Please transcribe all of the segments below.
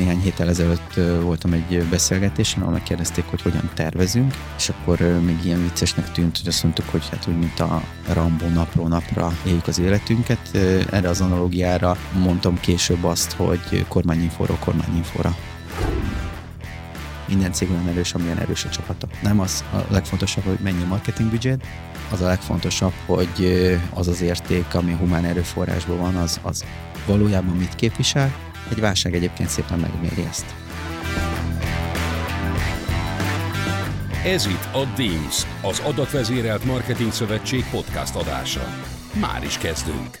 néhány héttel ezelőtt voltam egy beszélgetésen, ahol megkérdezték, hogy hogyan tervezünk, és akkor még ilyen viccesnek tűnt, hogy azt mondtuk, hogy hát úgy, mint a Rambo napról napra éljük az életünket. Erre az analógiára mondtam később azt, hogy kormányinfóról kormányinfóra minden cég olyan erős, amilyen erős a csapata. Nem az a legfontosabb, hogy mennyi marketing budget, az a legfontosabb, hogy az az érték, ami humán erőforrásban van, az, az valójában mit képvisel. Egy válság egyébként szépen megméri ezt. Ez itt a DIMS, az Adatvezérelt Marketing Szövetség podcast adása. Már is kezdünk!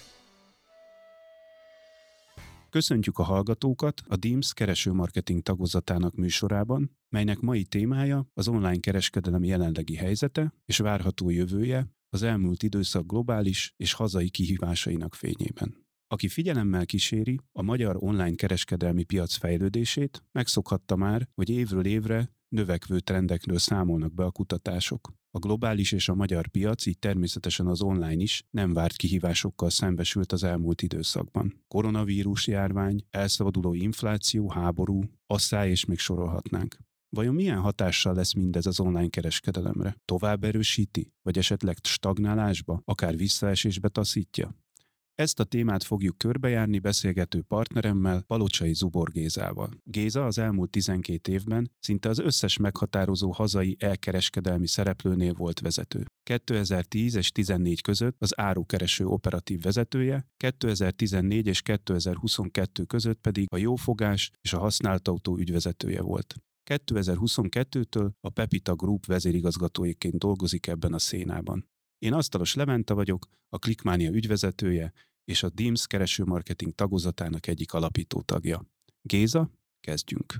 Köszöntjük a hallgatókat a DIMS keresőmarketing tagozatának műsorában, melynek mai témája az online kereskedelem jelenlegi helyzete és várható jövője az elmúlt időszak globális és hazai kihívásainak fényében. Aki figyelemmel kíséri a magyar online kereskedelmi piac fejlődését, megszokhatta már, hogy évről évre növekvő trendekről számolnak be a kutatások. A globális és a magyar piac, így természetesen az online is nem várt kihívásokkal szembesült az elmúlt időszakban. Koronavírus járvány, elszabaduló infláció, háború, asszály és még sorolhatnánk. Vajon milyen hatással lesz mindez az online kereskedelemre? Tovább erősíti? Vagy esetleg stagnálásba, akár visszaesésbe taszítja? Ezt a témát fogjuk körbejárni beszélgető partneremmel, Palocsai Zubor Gézával. Géza az elmúlt 12 évben szinte az összes meghatározó hazai elkereskedelmi szereplőnél volt vezető. 2010 és 14 között az árukereső operatív vezetője, 2014 és 2022 között pedig a jófogás és a használt autó ügyvezetője volt. 2022-től a Pepita Group vezérigazgatóiként dolgozik ebben a szénában. Én Asztalos Levente vagyok, a Clickmania ügyvezetője, és a DIMS keresőmarketing tagozatának egyik alapító tagja. Géza, kezdjünk!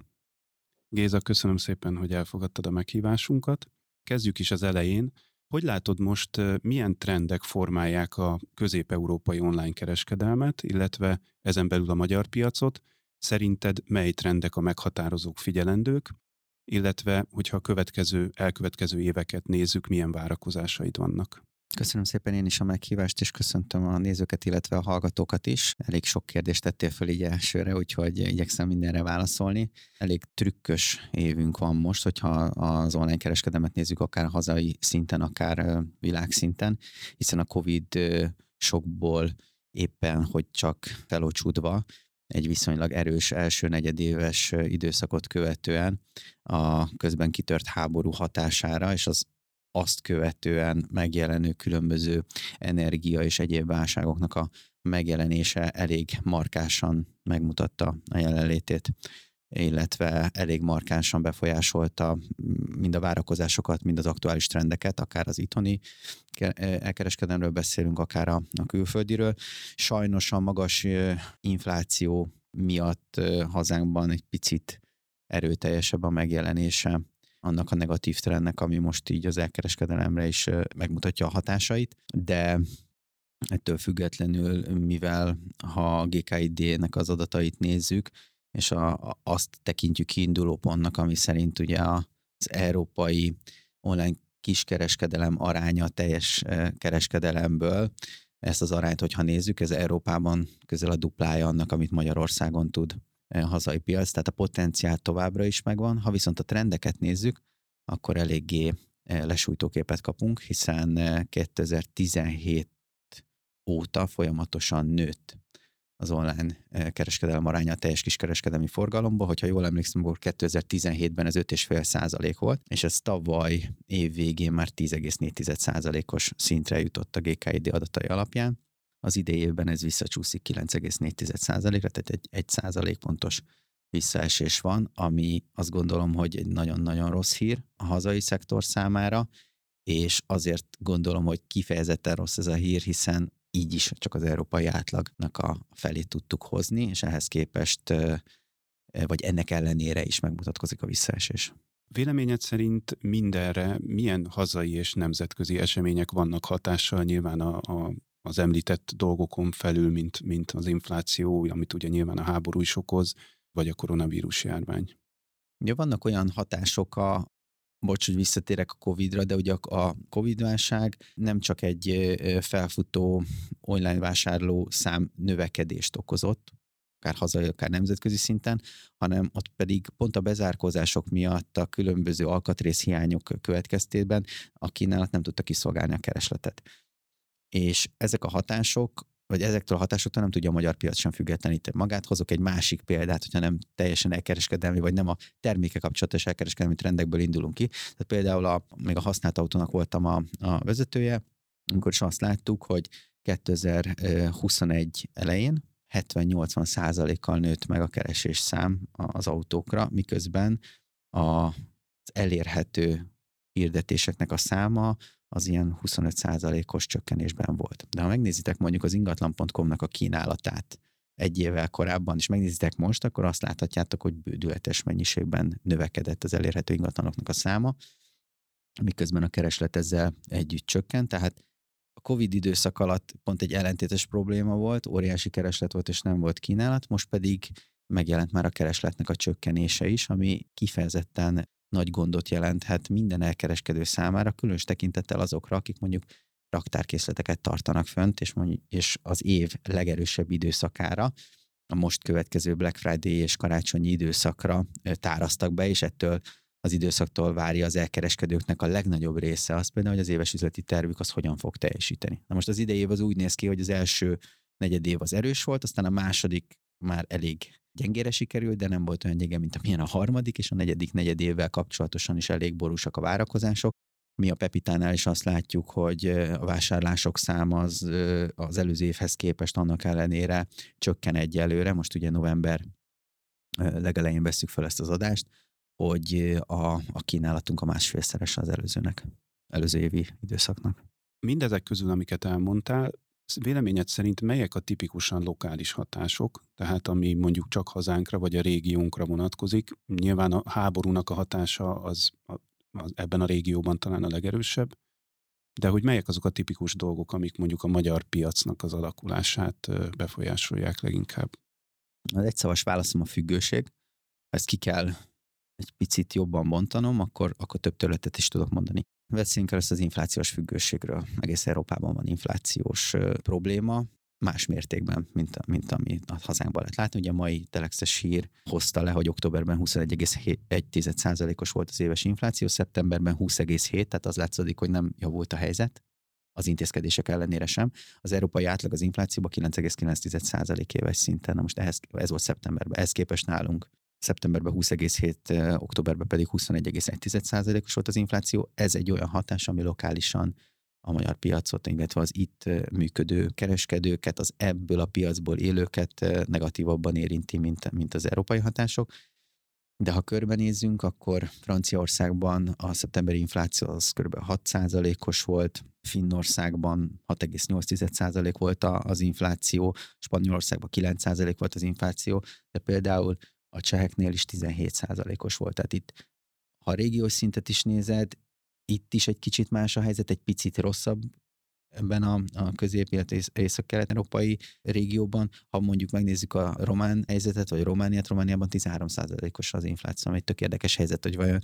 Géza, köszönöm szépen, hogy elfogadtad a meghívásunkat. Kezdjük is az elején. Hogy látod most, milyen trendek formálják a közép-európai online kereskedelmet, illetve ezen belül a magyar piacot? Szerinted mely trendek a meghatározók figyelendők, illetve hogyha a következő, elkövetkező éveket nézzük, milyen várakozásaid vannak? Köszönöm szépen én is a meghívást, és köszöntöm a nézőket, illetve a hallgatókat is. Elég sok kérdést tettél föl így elsőre, úgyhogy igyekszem mindenre válaszolni. Elég trükkös évünk van most, hogyha az online kereskedelmet nézzük, akár hazai szinten, akár világszinten, hiszen a Covid sokból éppen, hogy csak felocsúdva, egy viszonylag erős első negyedéves időszakot követően a közben kitört háború hatására, és az azt követően megjelenő különböző energia és egyéb válságoknak a megjelenése elég markásan megmutatta a jelenlétét illetve elég markánsan befolyásolta mind a várakozásokat, mind az aktuális trendeket, akár az itthoni elkereskedelemről beszélünk, akár a, a külföldiről. Sajnos a magas infláció miatt hazánkban egy picit erőteljesebb a megjelenése annak a negatív trendnek, ami most így az elkereskedelemre is megmutatja a hatásait, de ettől függetlenül, mivel ha a GKID-nek az adatait nézzük, és a, azt tekintjük kiinduló pontnak, ami szerint ugye az európai online kiskereskedelem aránya teljes kereskedelemből, ezt az arányt, hogyha nézzük, ez Európában közel a duplája annak, amit Magyarországon tud hazai piac, tehát a potenciál továbbra is megvan. Ha viszont a trendeket nézzük, akkor eléggé lesújtó képet kapunk, hiszen 2017 óta folyamatosan nőtt az online kereskedelem aránya a teljes kiskereskedelmi forgalomba. Hogyha jól emlékszem, akkor 2017-ben ez 5,5 százalék volt, és ez tavaly év végén már 10,4 százalékos szintre jutott a GKID adatai alapján az idejében ez visszacsúszik 9,4%-ra, tehát egy, egy százalékpontos visszaesés van, ami azt gondolom, hogy egy nagyon-nagyon rossz hír a hazai szektor számára, és azért gondolom, hogy kifejezetten rossz ez a hír, hiszen így is csak az európai átlagnak a felét tudtuk hozni, és ehhez képest, vagy ennek ellenére is megmutatkozik a visszaesés. Véleményed szerint mindenre milyen hazai és nemzetközi események vannak hatással nyilván a, a az említett dolgokon felül, mint, mint az infláció, amit ugye nyilván a háború is okoz, vagy a koronavírus járvány. Ugye vannak olyan hatások a, bocs, hogy visszatérek a Covid-ra, de ugye a Covid-válság nem csak egy felfutó online vásárló szám növekedést okozott, akár hazai, akár nemzetközi szinten, hanem ott pedig pont a bezárkózások miatt a különböző alkatrészhiányok következtében a kínálat nem tudta kiszolgálni a keresletet. És ezek a hatások vagy ezektől a hatásoktól nem tudja a magyar piac sem függetleníteni magát. Hozok egy másik példát, hogyha nem teljesen elkereskedelmi, vagy nem a terméke kapcsolatos elkereskedelmi trendekből indulunk ki. Tehát például a, még a használt autónak voltam a, a vezetője, amikor is azt láttuk, hogy 2021 elején 70-80 százalékkal nőtt meg a keresés szám az autókra, miközben az elérhető hirdetéseknek a száma az ilyen 25%-os csökkenésben volt. De ha megnézitek mondjuk az ingatlan.com-nak a kínálatát egy évvel korábban, és megnézitek most, akkor azt láthatjátok, hogy bődületes mennyiségben növekedett az elérhető ingatlanoknak a száma, miközben a kereslet ezzel együtt csökkent, tehát a Covid időszak alatt pont egy ellentétes probléma volt, óriási kereslet volt, és nem volt kínálat, most pedig megjelent már a keresletnek a csökkenése is, ami kifejezetten nagy gondot jelenthet minden elkereskedő számára, különös tekintettel azokra, akik mondjuk raktárkészleteket tartanak fönt, és, mondjuk, és az év legerősebb időszakára, a most következő Black Friday és karácsonyi időszakra tárasztak be, és ettől az időszaktól várja az elkereskedőknek a legnagyobb része az például, hogy az éves üzleti tervük az hogyan fog teljesíteni. Na most az idei év az úgy néz ki, hogy az első negyed év az erős volt, aztán a második már elég gyengére sikerült, de nem volt olyan gyenge, mint amilyen a harmadik, és a negyedik negyed évvel kapcsolatosan is elég borúsak a várakozások. Mi a Pepitánál is azt látjuk, hogy a vásárlások száma az, az előző évhez képest annak ellenére csökken egyelőre. Most ugye november legelején veszük fel ezt az adást, hogy a, a kínálatunk a másfélszeres az előzőnek, előző évi időszaknak. Mindezek közül, amiket elmondtál, Véleményed szerint melyek a tipikusan lokális hatások, tehát ami mondjuk csak hazánkra vagy a régiónkra vonatkozik? Nyilván a háborúnak a hatása az, az ebben a régióban talán a legerősebb, de hogy melyek azok a tipikus dolgok, amik mondjuk a magyar piacnak az alakulását befolyásolják leginkább? Az egyszavas válaszom a függőség. Ezt ki kell egy picit jobban bontanom, akkor, akkor több területet is tudok mondani. Beszéljünk először az inflációs függőségről. Egész Európában van inflációs probléma, más mértékben, mint, mint ami a hazánkban lehet látni. Ugye a mai telexes hír hozta le, hogy októberben 21,1%-os volt az éves infláció, szeptemberben 20,7, tehát az látszik, hogy nem javult a helyzet az intézkedések ellenére sem. Az európai átlag az inflációban 9,9% éves szinten. Na most ehhez, ez volt szeptemberben. Ehhez képest nálunk szeptemberben 20,7, októberben pedig 21,1%-os volt az infláció. Ez egy olyan hatás, ami lokálisan a magyar piacot, illetve az itt működő kereskedőket, az ebből a piacból élőket negatívabban érinti, mint, mint az európai hatások. De ha körbenézzünk, akkor Franciaországban a szeptemberi infláció az kb. 6%-os volt, Finnországban 6,8% volt az infláció, Spanyolországban 9% volt az infláció, de például a cseheknél is 17%-os volt. Tehát itt, ha a régiós szintet is nézed, itt is egy kicsit más a helyzet, egy picit rosszabb ebben a, a közép, illetve észak-kelet-európai régióban. Ha mondjuk megnézzük a román helyzetet, vagy Romániát, Romániában 13%-os az infláció, ami egy tök érdekes helyzet, hogy vajon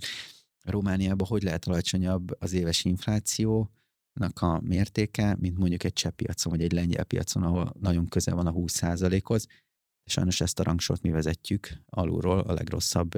Romániában hogy lehet alacsonyabb az éves infláció, a mértéke, mint mondjuk egy cseh piacon, vagy egy lengyel piacon, ahol nagyon közel van a 20%-hoz. Sajnos ezt a rangsort mi vezetjük alulról a legrosszabb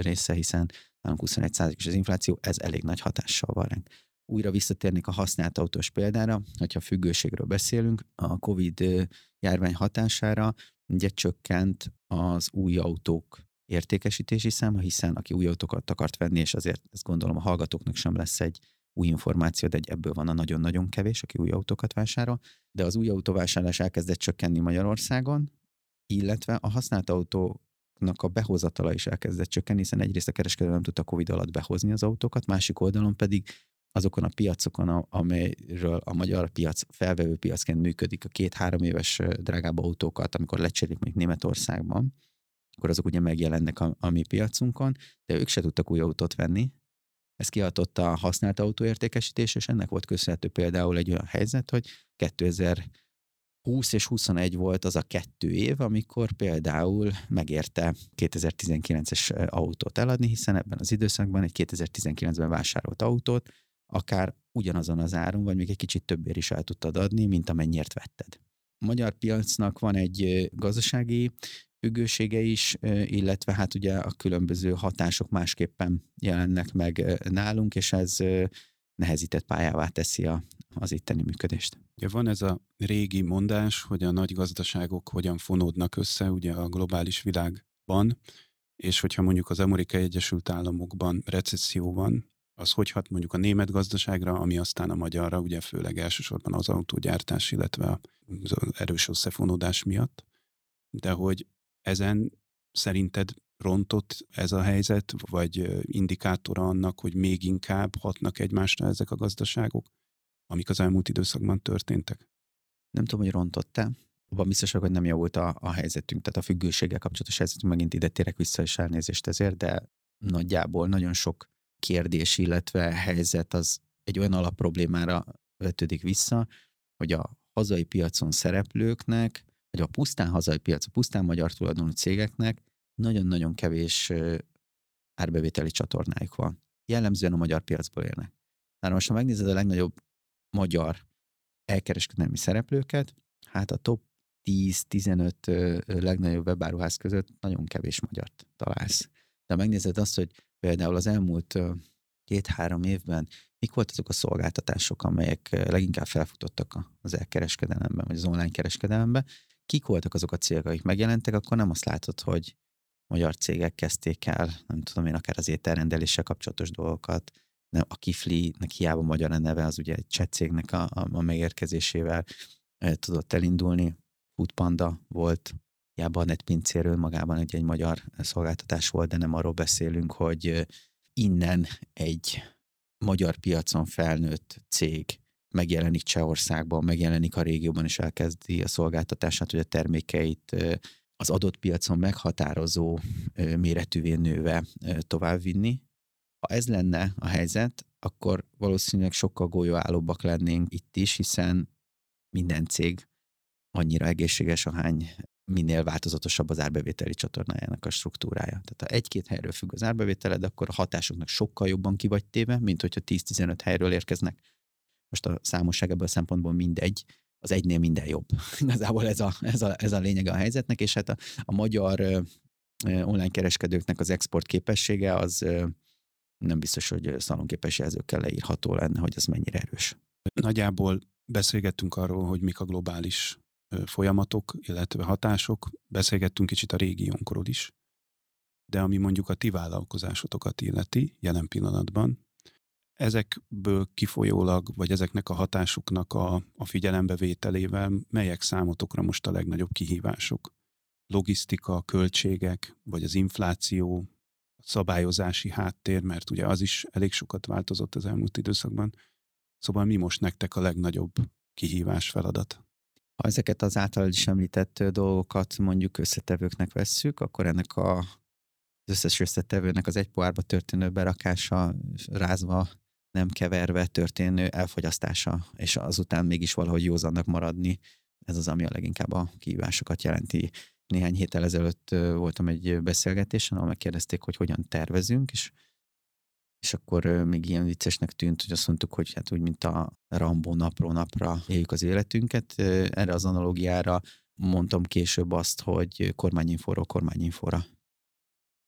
része, hiszen nálunk 21 is az infláció, ez elég nagy hatással van ránk. Újra visszatérnék a használt autós példára, hogyha függőségről beszélünk, a COVID járvány hatására ugye csökkent az új autók értékesítési száma, hiszen aki új autókat akart venni, és azért ezt gondolom a hallgatóknak sem lesz egy új információ, de egy ebből van a nagyon-nagyon kevés, aki új autókat vásárol. De az új autóvásárlás elkezdett csökkenni Magyarországon, illetve a használt autóknak a behozatala is elkezdett csökkenni, hiszen egyrészt a kereskedő nem tudta Covid alatt behozni az autókat, másik oldalon pedig azokon a piacokon, amelyről a magyar piac felvevő piacként működik, a két-három éves drágább autókat, amikor lecserélik még Németországban, akkor azok ugye megjelennek a, a mi piacunkon, de ők se tudtak új autót venni. Ez kiadott a használt autóértékesítés, és ennek volt köszönhető például egy olyan helyzet, hogy 2000 20 és 21 volt az a kettő év, amikor például megérte 2019-es autót eladni, hiszen ebben az időszakban egy 2019-ben vásárolt autót akár ugyanazon az áron, vagy még egy kicsit többért is el tudtad adni, mint amennyiért vetted. A magyar piacnak van egy gazdasági függősége is, illetve hát ugye a különböző hatások másképpen jelennek meg nálunk, és ez nehezített pályává teszi a, az itteni működést. Ugye van ez a régi mondás, hogy a nagy gazdaságok hogyan fonódnak össze ugye a globális világban, és hogyha mondjuk az Amerikai Egyesült Államokban recesszió van, az hogy hat mondjuk a német gazdaságra, ami aztán a magyarra, ugye főleg elsősorban az autógyártás, illetve az erős összefonódás miatt. De hogy ezen szerinted rontott ez a helyzet, vagy indikátora annak, hogy még inkább hatnak egymásra ezek a gazdaságok, amik az elmúlt időszakban történtek? Nem tudom, hogy rontott-e. Abban biztos hogy nem javult a, a helyzetünk, tehát a függőséggel kapcsolatos helyzetünk, megint ide térek vissza, és elnézést ezért, de nagyjából nagyon sok kérdés, illetve helyzet az egy olyan alapproblémára vetődik vissza, hogy a hazai piacon szereplőknek, vagy a pusztán hazai piac, a pusztán magyar tulajdonú cégeknek nagyon-nagyon kevés árbevételi csatornájuk van. Jellemzően a magyar piacból élnek. Már most, ha megnézed a legnagyobb magyar elkereskedelmi szereplőket, hát a top 10-15 legnagyobb webáruház között nagyon kevés magyart találsz. De megnézed azt, hogy például az elmúlt két-három évben mik voltak azok a szolgáltatások, amelyek leginkább felfutottak az elkereskedelemben, vagy az online kereskedelemben, kik voltak azok a cégek, akik megjelentek, akkor nem azt látod, hogy magyar cégek kezdték el, nem tudom én, akár az ételrendeléssel kapcsolatos dolgokat, a Kifli-nek hiába magyar a neve, az ugye egy cseh cégnek a, a, a megérkezésével e, tudott elindulni. Foodpanda volt, hiába a netpincéről magában egy, egy magyar szolgáltatás volt, de nem arról beszélünk, hogy innen egy magyar piacon felnőtt cég megjelenik Csehországban, megjelenik a régióban, és elkezdi a szolgáltatását, hogy a termékeit az adott piacon meghatározó méretűvé nőve továbbvinni. Ha ez lenne a helyzet, akkor valószínűleg sokkal golyóállóbbak lennénk itt is, hiszen minden cég annyira egészséges, ahány minél változatosabb az árbevételi csatornájának a struktúrája. Tehát ha egy-két helyről függ az árbevételed, akkor a hatásoknak sokkal jobban kivagy téve, mint hogyha 10-15 helyről érkeznek. Most a számosság ebből a szempontból mindegy, az egynél minden jobb. Igazából ez a, ez a, ez a lényege a helyzetnek, és hát a, a magyar online kereskedőknek az export képessége az nem biztos, hogy szalonképes jelzőkkel leírható lenne, hogy az mennyire erős. Nagyjából beszélgettünk arról, hogy mik a globális folyamatok, illetve hatások. Beszélgettünk kicsit a régiónkról is. De ami mondjuk a ti vállalkozásotokat illeti jelen pillanatban, ezekből kifolyólag, vagy ezeknek a hatásuknak a, a figyelembevételével melyek számotokra most a legnagyobb kihívások? Logisztika, költségek, vagy az infláció, a szabályozási háttér, mert ugye az is elég sokat változott az elmúlt időszakban. Szóval mi most nektek a legnagyobb kihívás, feladat? Ha ezeket az általad is említett dolgokat mondjuk összetevőknek vesszük, akkor ennek a, az összes összetevőnek az egy pohárba történő berakása, rázva, nem keverve történő elfogyasztása, és azután mégis valahogy józannak maradni, ez az, ami a leginkább a kihívásokat jelenti. Néhány héttel ezelőtt voltam egy beszélgetésen, ahol megkérdezték, hogy hogyan tervezünk, és és akkor még ilyen viccesnek tűnt, hogy azt mondtuk, hogy hát úgy, mint a Rambó napról napra éljük az életünket. Erre az analógiára mondtam később azt, hogy kormányinfóról kormányinfóra.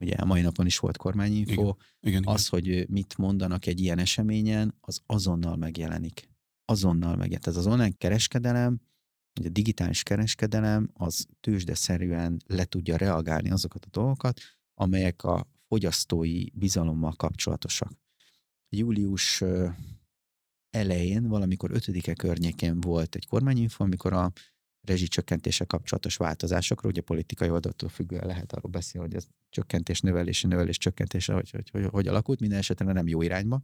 Ugye a mai napon is volt kormányinfo. Igen, igen, az, igen. hogy mit mondanak egy ilyen eseményen, az azonnal megjelenik. Azonnal megjelenik. Ez az online kereskedelem, a digitális kereskedelem, az tőzsdeszerűen le tudja reagálni azokat a dolgokat, amelyek a fogyasztói bizalommal kapcsolatosak. Július elején, valamikor 5-e környékén volt egy kormányinfo, amikor a rezsicsökkentése kapcsolatos változásokról, ugye politikai oldaltól függően lehet arról beszélni, hogy ez csökkentés, növelési, növelés, csökkentése, hogy hogy, hogy, hogy alakult, minden esetben nem jó irányba,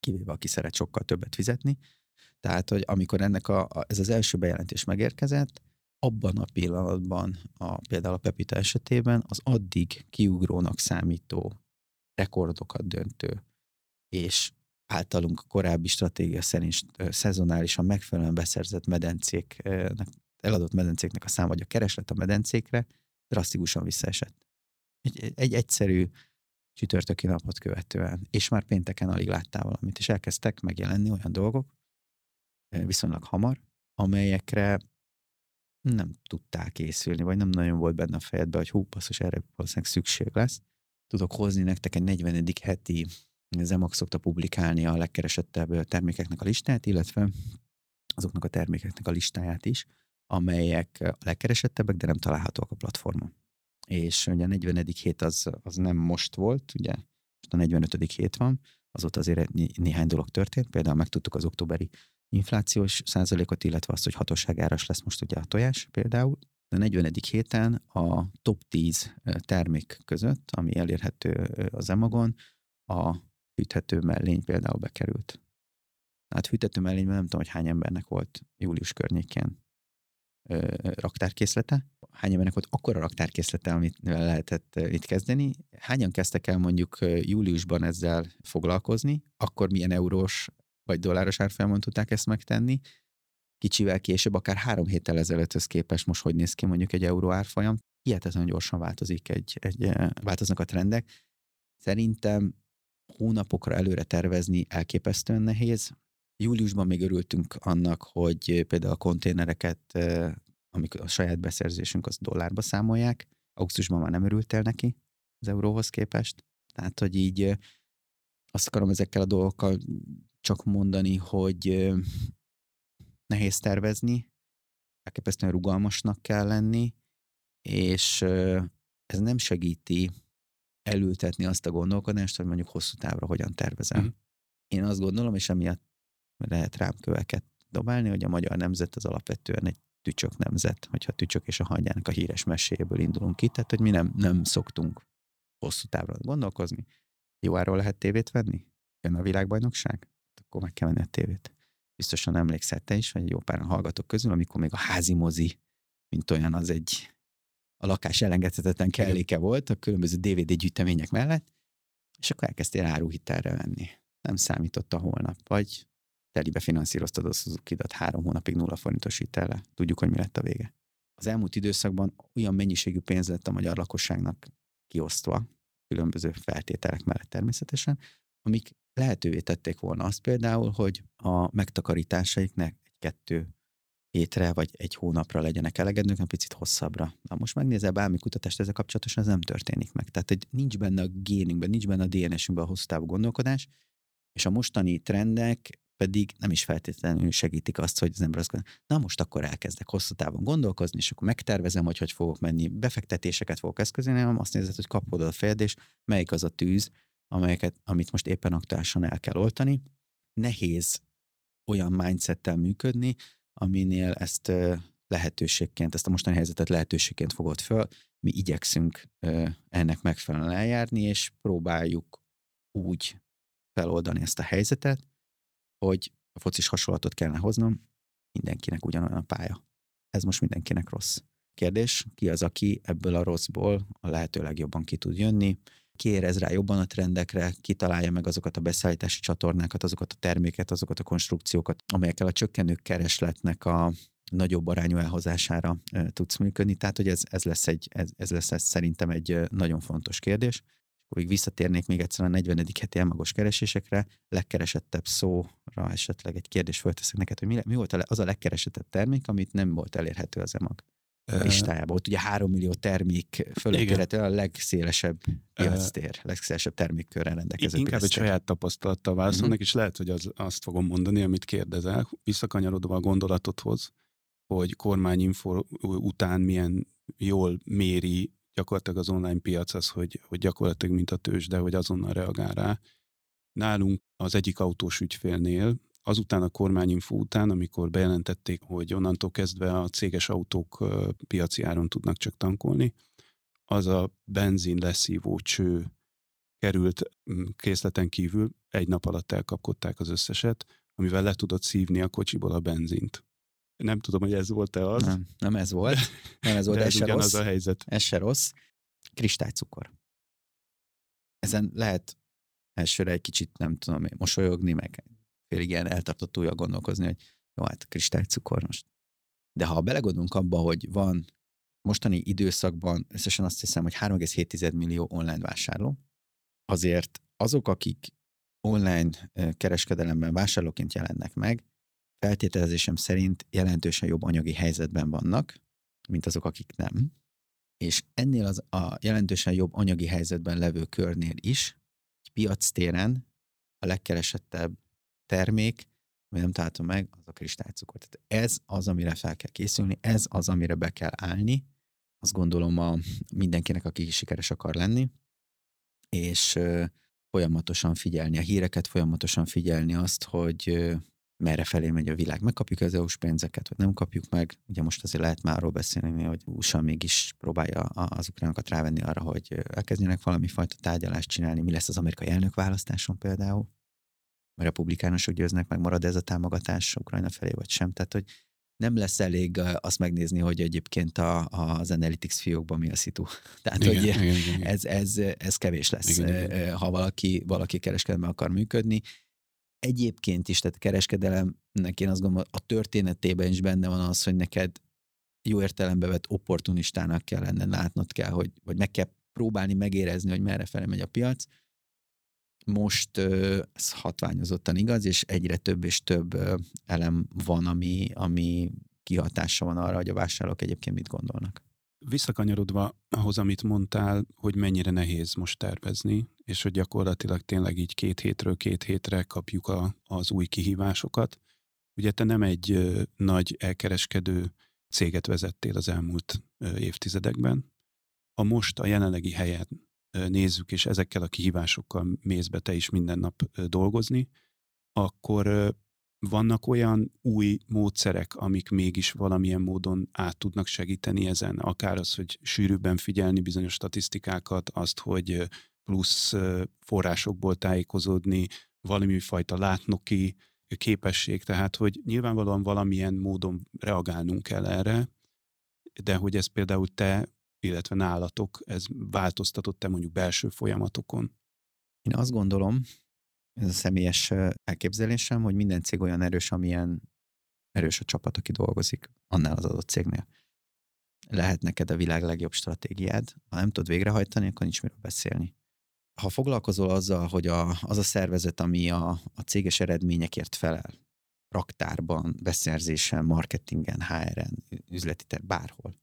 kivéve aki szeret sokkal többet fizetni. Tehát, hogy amikor ennek a, a, ez az első bejelentés megérkezett, abban a pillanatban, a, például a Pepita esetében, az addig kiugrónak számító rekordokat döntő, és általunk korábbi stratégia szerint szezonálisan megfelelően beszerzett medencéknek, eladott medencéknek a szám, vagy a kereslet a medencékre drasztikusan visszaesett. Egy, egy egyszerű csütörtöki napot követően, és már pénteken alig láttál valamit, és elkezdtek megjelenni olyan dolgok, viszonylag hamar, amelyekre nem tudtál készülni, vagy nem nagyon volt benne a fejedben, hogy hú, basszus, erre valószínűleg szükség lesz. Tudok hozni nektek egy 40. heti Zemak szokta publikálni a legkeresettebb termékeknek a listát, illetve azoknak a termékeknek a listáját is, amelyek a legkeresettebbek, de nem találhatóak a platformon. És ugye a 40. hét az, az nem most volt, ugye most a 45. hét van, azóta azért néhány dolog történt, például megtudtuk az októberi inflációs százalékot, illetve azt, hogy hatóságáras lesz most ugye a tojás például. A 40. héten a top 10 termék között, ami elérhető az Emagon, a hűthető mellény például bekerült. Hát hűthető mellényben nem tudom, hogy hány embernek volt július környékén raktárkészlete. Hány embernek volt akkora raktárkészlete, amit lehetett itt kezdeni. Hányan kezdtek el mondjuk júliusban ezzel foglalkozni, akkor milyen eurós vagy dolláros árfolyamon tudták ezt megtenni. Kicsivel később, akár három héttel ezelőtthöz képest most hogy néz ki mondjuk egy euró árfolyam. Hihetetlenül gyorsan változik egy, egy, változnak a trendek. Szerintem hónapokra előre tervezni elképesztően nehéz. Júliusban még örültünk annak, hogy például a konténereket, amikor a saját beszerzésünk az dollárba számolják, augusztusban már nem örültél neki az euróhoz képest. Tehát, hogy így azt akarom ezekkel a dolgokkal csak mondani, hogy nehéz tervezni, elképesztően rugalmasnak kell lenni, és ez nem segíti elültetni azt a gondolkodást, hogy mondjuk hosszú távra hogyan tervezem. Mm. Én azt gondolom, és emiatt lehet rám köveket dobálni, hogy a magyar nemzet az alapvetően egy tücsök nemzet, hogyha tücsök és a hangyának a híres meséjéből indulunk ki, tehát hogy mi nem, nem szoktunk hosszú távra gondolkozni. Jó áról lehet tévét venni? Jön a világbajnokság? Hát akkor meg kell venni a tévét. Biztosan emlékszel te is, vagy jó pár hallgatók közül, amikor még a házi mozi, mint olyan, az egy a lakás elengedhetetlen kelléke volt a különböző DVD gyűjtemények mellett, és akkor elkezdtél áruhitelre venni. Nem számított a holnap, vagy telibe finanszíroztad a suzuki három hónapig nulla forintos hitelle. Tudjuk, hogy mi lett a vége. Az elmúlt időszakban olyan mennyiségű pénz lett a magyar lakosságnak kiosztva, különböző feltételek mellett természetesen, amik lehetővé tették volna azt például, hogy a megtakarításaiknek egy-kettő hétre vagy egy hónapra legyenek elegedők, egy picit hosszabbra. Na most megnézel bármi kutatást ezzel kapcsolatosan, ez nem történik meg. Tehát hogy nincs benne a génünkben, nincs benne a DNS-ünkben a hosszú távú gondolkodás, és a mostani trendek pedig nem is feltétlenül segítik azt, hogy az ember azt gondolja, na most akkor elkezdek hosszú távon gondolkozni, és akkor megtervezem, hogy hogy fogok menni, befektetéseket fogok eszközölni, hanem azt nézed, hogy kapod a fejed, és melyik az a tűz, amelyeket, amit most éppen aktuálisan el kell oltani. Nehéz olyan mindsettel működni, aminél ezt lehetőségként, ezt a mostani helyzetet lehetőségként fogod föl. Mi igyekszünk ennek megfelelően eljárni, és próbáljuk úgy feloldani ezt a helyzetet, hogy a focis hasonlatot kellene hoznom, mindenkinek ugyanolyan a pálya. Ez most mindenkinek rossz. Kérdés, ki az, aki ebből a rosszból a lehető legjobban ki tud jönni, ki érez rá jobban a trendekre, kitalálja meg azokat a beszállítási csatornákat, azokat a terméket, azokat a konstrukciókat, amelyekkel a csökkenő keresletnek a nagyobb arányú elhozására tudsz működni. Tehát, hogy ez, ez, lesz egy, ez, ez lesz ez szerintem egy nagyon fontos kérdés. Akkor még visszatérnék még egyszer a 40. heti elmagos keresésekre, legkeresettebb szóra esetleg egy kérdést fölteszek neked, hogy mi, mi volt az a legkeresettebb termék, amit nem volt elérhető az emag? listájában. Ott ugye 3 millió termék fölött a legszélesebb piactér, legszélesebb termékkörrel rendelkező Inkább piactér. egy saját tapasztalattal válaszolnak, uh-huh. és lehet, hogy az, azt fogom mondani, amit kérdezel, visszakanyarodva a gondolatodhoz, hogy kormányinfo után milyen jól méri gyakorlatilag az online piac az, hogy, hogy gyakorlatilag mint a tőzs, de hogy azonnal reagál rá. Nálunk az egyik autós ügyfélnél azután a kormányinfo után, amikor bejelentették, hogy onnantól kezdve a céges autók piaci áron tudnak csak tankolni, az a benzin leszívó cső került készleten kívül, egy nap alatt elkapkodták az összeset, amivel le tudott szívni a kocsiból a benzint. Nem tudom, hogy ez volt-e az. Nem, nem ez volt. Nem ez volt, De ez, ez se rossz. a helyzet. Ez se rossz. Kristálycukor. Ezen lehet elsőre egy kicsit, nem tudom, mosolyogni, meg félig ilyen eltartott újra gondolkozni, hogy jó, hát kristálycukor most. De ha belegondolunk abba, hogy van mostani időszakban összesen azt hiszem, hogy 3,7 millió online vásárló, azért azok, akik online kereskedelemben vásárlóként jelennek meg, feltételezésem szerint jelentősen jobb anyagi helyzetben vannak, mint azok, akik nem. És ennél az a jelentősen jobb anyagi helyzetben levő körnél is, piac téren a legkeresettebb termék, ami nem találtam meg, az a kristálycukor. Tehát ez az, amire fel kell készülni, ez az, amire be kell állni. Azt gondolom a mindenkinek, aki sikeres akar lenni, és folyamatosan figyelni a híreket, folyamatosan figyelni azt, hogy merre felé megy a világ. Megkapjuk az EU-s pénzeket, vagy nem kapjuk meg. Ugye most azért lehet már arról beszélni, hogy USA mégis próbálja az ukránokat rávenni arra, hogy elkezdjenek valami fajta tárgyalást csinálni. Mi lesz az amerikai elnökválasztáson például? A republikánusok győznek meg, marad ez a támogatás Ukrajna felé, vagy sem. Tehát, hogy nem lesz elég azt megnézni, hogy egyébként a, az Analytics fiókban mi a szitu. Tehát, igen, hogy igen, igen. Ez, ez, ez kevés lesz, igen, igen. ha valaki, valaki kereskedelme akar működni. Egyébként is, tehát kereskedelemnek én azt gondolom, a történetében is benne van az, hogy neked jó értelembe vett opportunistának kell lenned, látnod kell, hogy, vagy meg kell próbálni megérezni, hogy merre felé megy a piac, most ez hatványozottan igaz, és egyre több és több elem van, ami, ami kihatása van arra, hogy a vásárlók egyébként mit gondolnak. Visszakanyarodva ahhoz, amit mondtál, hogy mennyire nehéz most tervezni, és hogy gyakorlatilag tényleg így két hétről két hétre kapjuk a, az új kihívásokat. Ugye te nem egy nagy elkereskedő céget vezettél az elmúlt évtizedekben. A most a jelenlegi helyen nézzük, és ezekkel a kihívásokkal mész be te is minden nap dolgozni, akkor vannak olyan új módszerek, amik mégis valamilyen módon át tudnak segíteni ezen, akár az, hogy sűrűbben figyelni bizonyos statisztikákat, azt, hogy plusz forrásokból tájékozódni, valami fajta látnoki képesség, tehát hogy nyilvánvalóan valamilyen módon reagálnunk kell erre, de hogy ez például te illetve nálatok ez változtatott-e mondjuk belső folyamatokon? Én azt gondolom, ez a személyes elképzelésem, hogy minden cég olyan erős, amilyen erős a csapat, aki dolgozik annál az adott cégnél. Lehet neked a világ legjobb stratégiád, ha nem tudod végrehajtani, akkor nincs miről beszélni. Ha foglalkozol azzal, hogy a, az a szervezet, ami a, a céges eredményekért felel, raktárban, beszerzésen, marketingen, HR-en, üzleti ter, bárhol,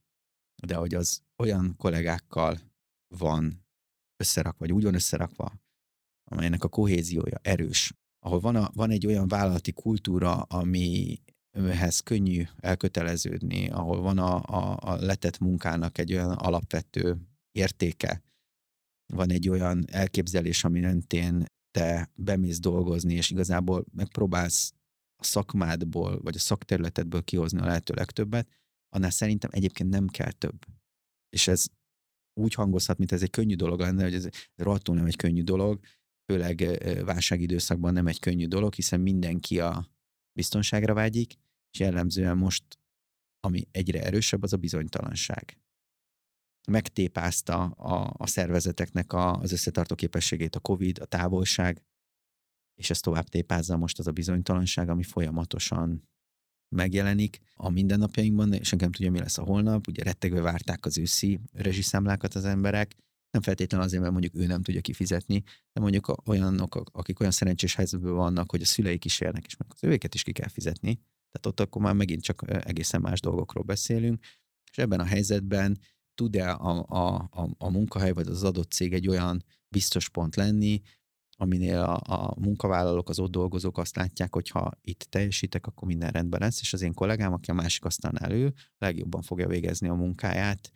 de hogy az olyan kollégákkal van összerakva, vagy úgy van összerakva, amelynek a kohéziója erős, ahol van, a, van egy olyan vállalati kultúra, amihez könnyű elköteleződni, ahol van a, a, a letett munkának egy olyan alapvető értéke, van egy olyan elképzelés, ami mentén te bemész dolgozni, és igazából megpróbálsz a szakmádból, vagy a szakterületedből kihozni a lehető legtöbbet, annál szerintem egyébként nem kell több. És ez úgy hangozhat, mint ez egy könnyű dolog lenne, hogy ez rohadtul nem egy könnyű dolog, főleg válságidőszakban nem egy könnyű dolog, hiszen mindenki a biztonságra vágyik, és jellemzően most, ami egyre erősebb, az a bizonytalanság. Megtépázta a, a szervezeteknek a, az összetartó képességét a COVID, a távolság, és ez tovább tépázza most az a bizonytalanság, ami folyamatosan megjelenik a mindennapjainkban, és nem tudja, mi lesz a holnap. Ugye rettegve várták az őszi rezsiszámlákat az emberek, nem feltétlenül azért, mert mondjuk ő nem tudja kifizetni, de mondjuk olyanok, akik olyan szerencsés helyzetben vannak, hogy a szüleik is élnek, és az őket is ki kell fizetni. Tehát ott akkor már megint csak egészen más dolgokról beszélünk, és ebben a helyzetben tud-e a, a, a, a munkahely vagy az adott cég egy olyan biztos pont lenni, aminél a, a munkavállalók, az ott dolgozók azt látják, hogy ha itt teljesítek, akkor minden rendben lesz, és az én kollégám, aki a másik asztalnál elő, legjobban fogja végezni a munkáját,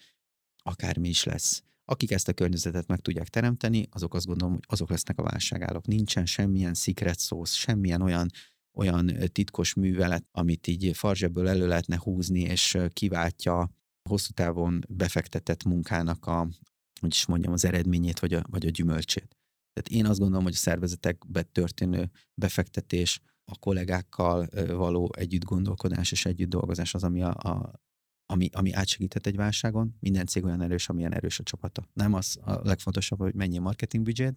akármi is lesz. Akik ezt a környezetet meg tudják teremteni, azok azt gondolom, hogy azok lesznek a válságállók. Nincsen semmilyen secret sauce, semmilyen olyan olyan titkos művelet, amit így farzsebből elő lehetne húzni, és kiváltja hosszú távon befektetett munkának a, hogy is mondjam, az eredményét, vagy a, vagy a gyümölcsét. Tehát én azt gondolom, hogy a szervezetekbe történő befektetés, a kollégákkal való együtt gondolkodás és együtt dolgozás az, ami, a, a, ami, ami átsegített egy válságon. Minden cég olyan erős, amilyen erős a csapata. Nem az a legfontosabb, hogy mennyi a marketing budget,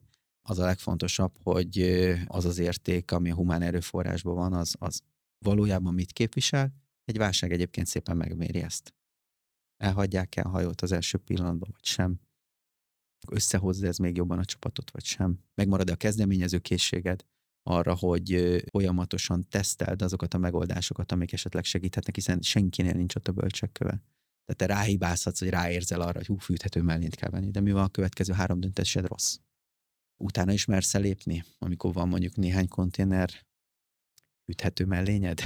az a legfontosabb, hogy az az érték, ami a humán erőforrásban van, az, az valójában mit képvisel. Egy válság egyébként szépen megméri ezt. Elhagyják el a hajót az első pillanatban, vagy sem összehozza ez még jobban a csapatot, vagy sem. Megmarad-e a kezdeményező készséged arra, hogy folyamatosan teszteld azokat a megoldásokat, amik esetleg segíthetnek, hiszen senkinél nincs ott a bölcsekköve. Tehát te ráhibázhatsz, hogy ráérzel arra, hogy hú, fűthető mellényt kell venni, de mi van a következő három döntésed rossz? Utána is mersz lépni, amikor van mondjuk néhány konténer üthető mellényed,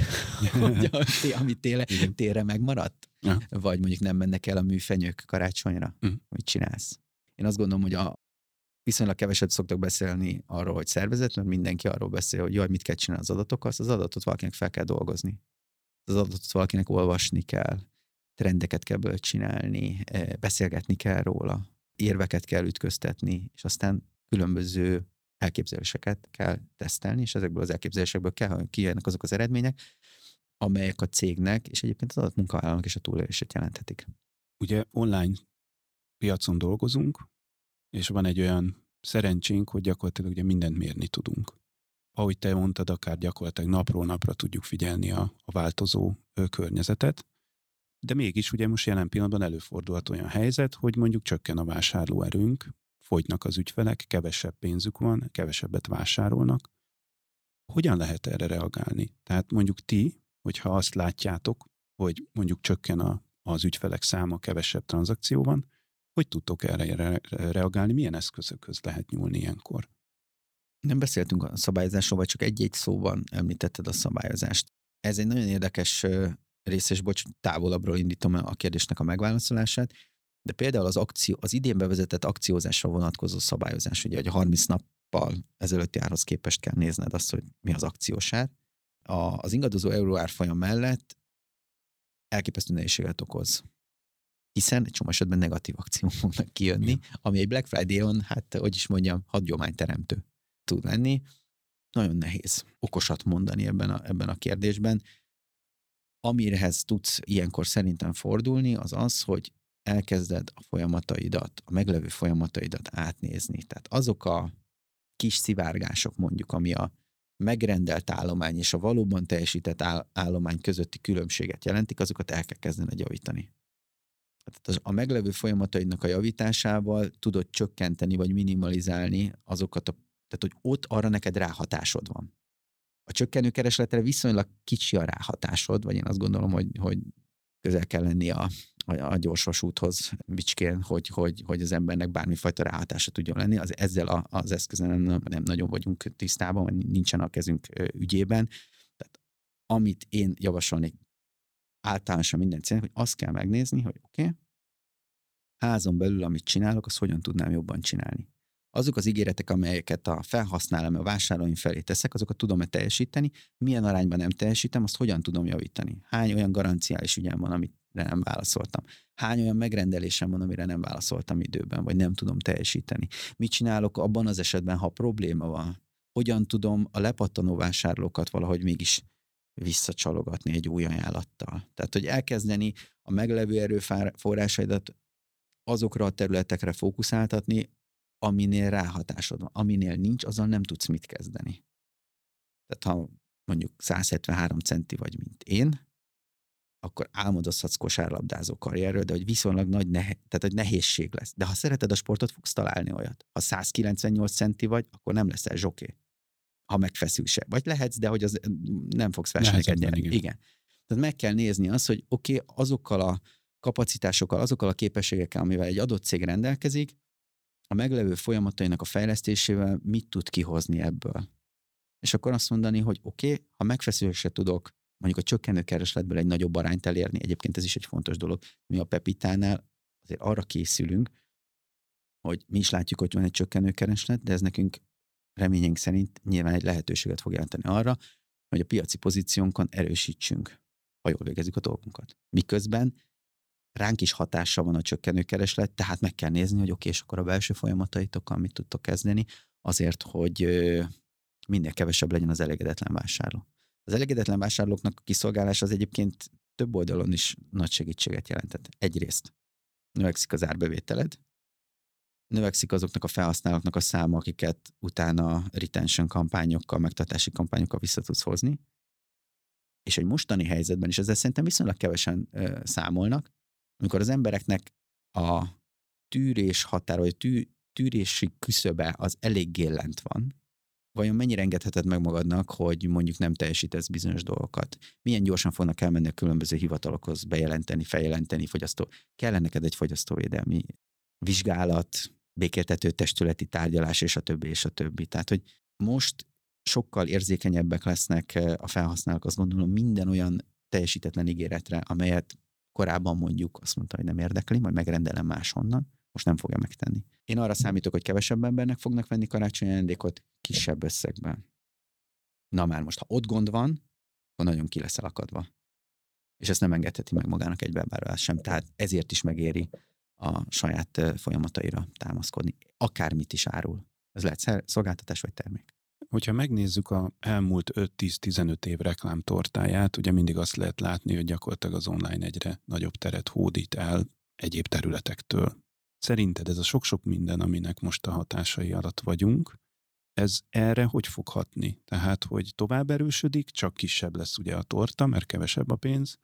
ami téle, tére megmaradt? Ja. Vagy mondjuk nem mennek el a műfenyők karácsonyra? Uh. Mit csinálsz? Én azt gondolom, hogy a viszonylag keveset szoktak beszélni arról, hogy szervezet, mert mindenki arról beszél, hogy jaj, mit kell csinálni az adatokkal, az adatot valakinek fel kell dolgozni. Az adatot valakinek olvasni kell, trendeket kell belőle csinálni, eh, beszélgetni kell róla, érveket kell ütköztetni, és aztán különböző elképzeléseket kell tesztelni, és ezekből az elképzelésekből kell, kijönnek azok az eredmények, amelyek a cégnek, és egyébként az adatmunkavállalónak is a túlélését jelenthetik. Ugye online piacon dolgozunk, és van egy olyan szerencsénk, hogy gyakorlatilag ugye mindent mérni tudunk. Ahogy te mondtad, akár gyakorlatilag napról napra tudjuk figyelni a, a változó környezetet, de mégis ugye most jelen pillanatban előfordulhat olyan helyzet, hogy mondjuk csökken a vásárlóerőnk, fogynak az ügyfelek, kevesebb pénzük van, kevesebbet vásárolnak. Hogyan lehet erre reagálni? Tehát mondjuk ti, hogyha azt látjátok, hogy mondjuk csökken a, az ügyfelek száma, kevesebb tranzakció van, hogy tudtok erre re- reagálni? Milyen eszközökhöz lehet nyúlni ilyenkor? Nem beszéltünk a szabályozásról, vagy csak egy-egy szóban említetted a szabályozást. Ez egy nagyon érdekes rész, és bocs, távolabbról indítom a kérdésnek a megválaszolását, de például az, akció, az idén bevezetett akciózásra vonatkozó szabályozás, ugye, hogy 30 nappal ezelőtti árhoz képest kell nézned azt, hogy mi az akciósár. A, az ingadozó euró árfolyam mellett elképesztő nehézséget okoz. Hiszen egy csomó esetben negatív akciók fognak kijönni, Igen. ami egy Black Friday-on, hát, hogy is mondjam, hagyományteremtő tud lenni. Nagyon nehéz okosat mondani ebben a, ebben a kérdésben. Amirehez tudsz ilyenkor szerintem fordulni, az az, hogy elkezded a folyamataidat, a meglevő folyamataidat átnézni. Tehát azok a kis szivárgások mondjuk, ami a megrendelt állomány és a valóban teljesített állomány közötti különbséget jelentik, azokat el kell kezdened javítani. Tehát a meglevő folyamataidnak a javításával tudod csökkenteni vagy minimalizálni azokat a, tehát hogy ott arra neked ráhatásod van. A csökkenő keresletre viszonylag kicsi a ráhatásod, vagy én azt gondolom, hogy, hogy közel kell lenni a, a, a gyorsvasúthoz bicskén, hogy, hogy, hogy az embernek bármifajta ráhatása tudjon lenni. Az, ezzel a, az eszközön nem, nem nagyon vagyunk tisztában, vagy nincsen a kezünk ügyében. Tehát amit én javasolnék általánosan minden célnak, hogy azt kell megnézni, hogy oké, okay, házon belül, amit csinálok, azt hogyan tudnám jobban csinálni azok az ígéretek, amelyeket a felhasználom, a vásárlóim felé teszek, azokat tudom-e teljesíteni, milyen arányban nem teljesítem, azt hogyan tudom javítani. Hány olyan garanciális ügyem van, amit nem válaszoltam. Hány olyan megrendelésem van, amire nem válaszoltam időben, vagy nem tudom teljesíteni. Mit csinálok abban az esetben, ha probléma van? Hogyan tudom a lepattanó vásárlókat valahogy mégis visszacsalogatni egy új ajánlattal? Tehát, hogy elkezdeni a meglevő erőforrásaidat azokra a területekre fókuszáltatni, aminél ráhatásod van. Aminél nincs, azzal nem tudsz mit kezdeni. Tehát ha mondjuk 173 centi vagy, mint én, akkor álmodozhatsz kosárlabdázó karrierről, de hogy viszonylag nagy nehe, tehát hogy nehézség lesz. De ha szereted a sportot, fogsz találni olyat. Ha 198 centi vagy, akkor nem leszel zsoké. Ha megfeszül se. Vagy lehetsz, de hogy az nem fogsz versenyeket nyerni. Igen. igen. Tehát meg kell nézni azt, hogy oké, okay, azokkal a kapacitásokkal, azokkal a képességekkel, amivel egy adott cég rendelkezik, a meglevő folyamatainak a fejlesztésével mit tud kihozni ebből. És akkor azt mondani, hogy oké, okay, ha megfeszülésre tudok mondjuk a csökkenő keresletből egy nagyobb arányt elérni, egyébként ez is egy fontos dolog. Mi a Pepitánál azért arra készülünk, hogy mi is látjuk, hogy van egy csökkenő kereslet, de ez nekünk reményénk szerint nyilván egy lehetőséget fog jelenteni arra, hogy a piaci pozíciónkon erősítsünk, ha jól végezzük a dolgunkat. Miközben ránk is hatása van a csökkenő kereslet, tehát meg kell nézni, hogy oké, és akkor a belső folyamataitokkal mit tudtok kezdeni, azért, hogy minél kevesebb legyen az elégedetlen vásárló. Az elégedetlen vásárlóknak a kiszolgálás az egyébként több oldalon is nagy segítséget jelentett. Egyrészt növekszik az árbevételed, növekszik azoknak a felhasználóknak a száma, akiket utána retention kampányokkal, megtartási kampányokkal vissza tudsz hozni, és egy mostani helyzetben is ezzel szerintem viszonylag kevesen ö, számolnak, amikor az embereknek a tűrés határa, vagy tű, tűrési küszöbe az eléggé lent van, vajon mennyire engedheted meg magadnak, hogy mondjuk nem teljesítesz bizonyos dolgokat? Milyen gyorsan fognak elmenni a különböző hivatalokhoz bejelenteni, feljelenteni fogyasztó? Kell neked egy fogyasztóvédelmi vizsgálat, békéltető testületi tárgyalás, és a többi, és a többi. Tehát, hogy most sokkal érzékenyebbek lesznek eh, a felhasználók, azt gondolom, minden olyan teljesítetlen ígéretre, amelyet korábban mondjuk azt mondta, hogy nem érdekli, majd megrendelem máshonnan, most nem fogja megtenni. Én arra számítok, hogy kevesebb embernek fognak venni karácsonyi ajándékot, kisebb összegben. Na már most, ha ott gond van, akkor nagyon ki lesz akadva. És ezt nem engedheti meg magának egy webáruhás sem. Tehát ezért is megéri a saját folyamataira támaszkodni. Akármit is árul. Ez lehet szolgáltatás vagy termék. Hogyha megnézzük a elmúlt 5-10-15 év reklámtortáját, ugye mindig azt lehet látni, hogy gyakorlatilag az online egyre nagyobb teret hódít el egyéb területektől. Szerinted ez a sok-sok minden, aminek most a hatásai alatt vagyunk, ez erre hogy fog hatni? Tehát, hogy tovább erősödik, csak kisebb lesz ugye a torta, mert kevesebb a pénz,